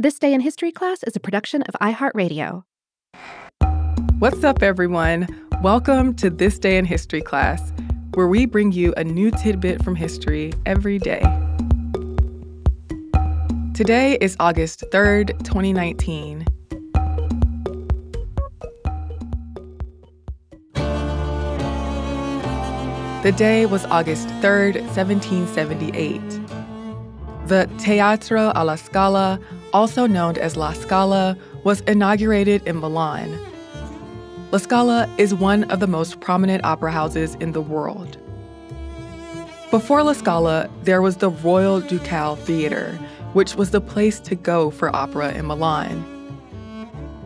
This Day in History class is a production of iHeartRadio. What's up, everyone? Welcome to This Day in History class, where we bring you a new tidbit from history every day. Today is August 3rd, 2019. The day was August 3rd, 1778. The Teatro alla Scala, also known as La Scala, was inaugurated in Milan. La Scala is one of the most prominent opera houses in the world. Before La Scala, there was the Royal Ducal Theatre, which was the place to go for opera in Milan.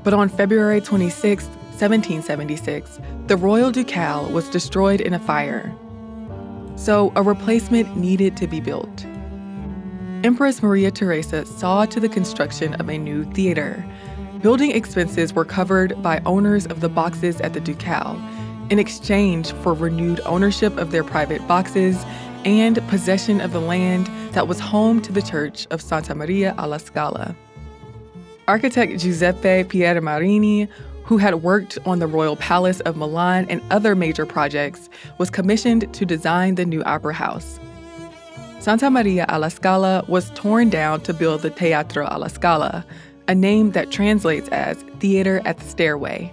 But on February 26, 1776, the Royal Ducal was destroyed in a fire so a replacement needed to be built. Empress Maria Theresa saw to the construction of a new theater. Building expenses were covered by owners of the boxes at the Ducal in exchange for renewed ownership of their private boxes and possession of the land that was home to the church of Santa Maria alla Scala. Architect Giuseppe Piermarini who had worked on the Royal Palace of Milan and other major projects, was commissioned to design the new opera house. Santa Maria alla Scala was torn down to build the Teatro alla Scala, a name that translates as Theater at the Stairway.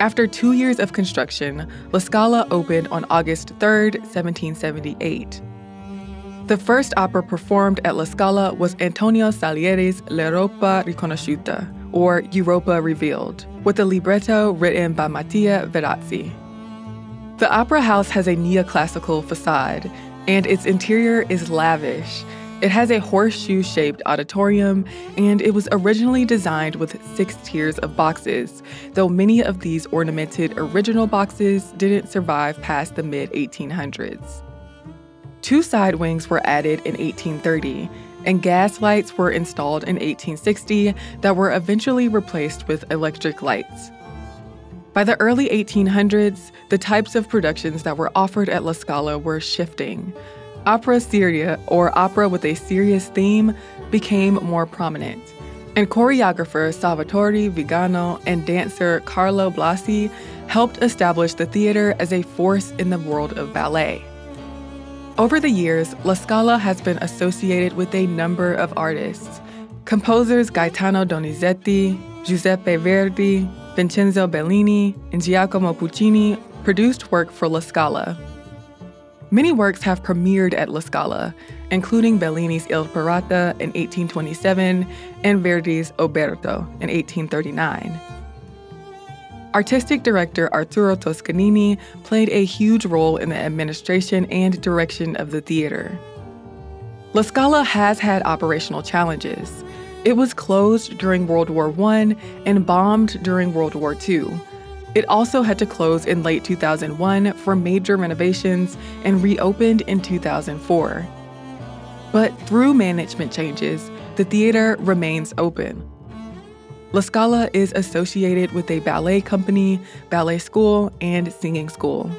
After two years of construction, La Scala opened on August 3, 1778. The first opera performed at La Scala was Antonio Salieri's L'Europa Riconosciuta, or Europa Revealed, with a libretto written by Mattia Verazi. The Opera House has a neoclassical facade, and its interior is lavish. It has a horseshoe shaped auditorium, and it was originally designed with six tiers of boxes, though many of these ornamented original boxes didn't survive past the mid 1800s. Two side wings were added in 1830, and gas lights were installed in 1860 that were eventually replaced with electric lights. By the early 1800s, the types of productions that were offered at La Scala were shifting. Opera seria, or opera with a serious theme, became more prominent. And choreographer Salvatore Vigano and dancer Carlo Blasi helped establish the theater as a force in the world of ballet. Over the years, La Scala has been associated with a number of artists. Composers Gaetano Donizetti, Giuseppe Verdi, Vincenzo Bellini, and Giacomo Puccini produced work for La Scala. Many works have premiered at La Scala, including Bellini's Il Pirata in 1827 and Verdi's Oberto in 1839. Artistic director Arturo Toscanini played a huge role in the administration and direction of the theater. La Scala has had operational challenges. It was closed during World War I and bombed during World War II. It also had to close in late 2001 for major renovations and reopened in 2004. But through management changes, the theater remains open. La Scala is associated with a ballet company, ballet school, and singing school.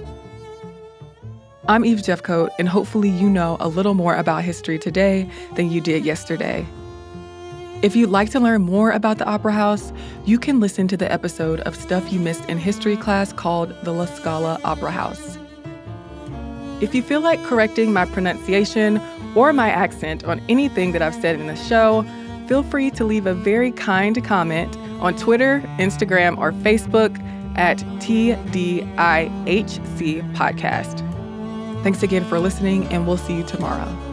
I'm Eve Jeffcoat, and hopefully, you know a little more about history today than you did yesterday. If you'd like to learn more about the Opera House, you can listen to the episode of Stuff You Missed in History class called The La Scala Opera House. If you feel like correcting my pronunciation or my accent on anything that I've said in the show, feel free to leave a very kind comment on Twitter, Instagram, or Facebook at TDIHC Podcast. Thanks again for listening, and we'll see you tomorrow.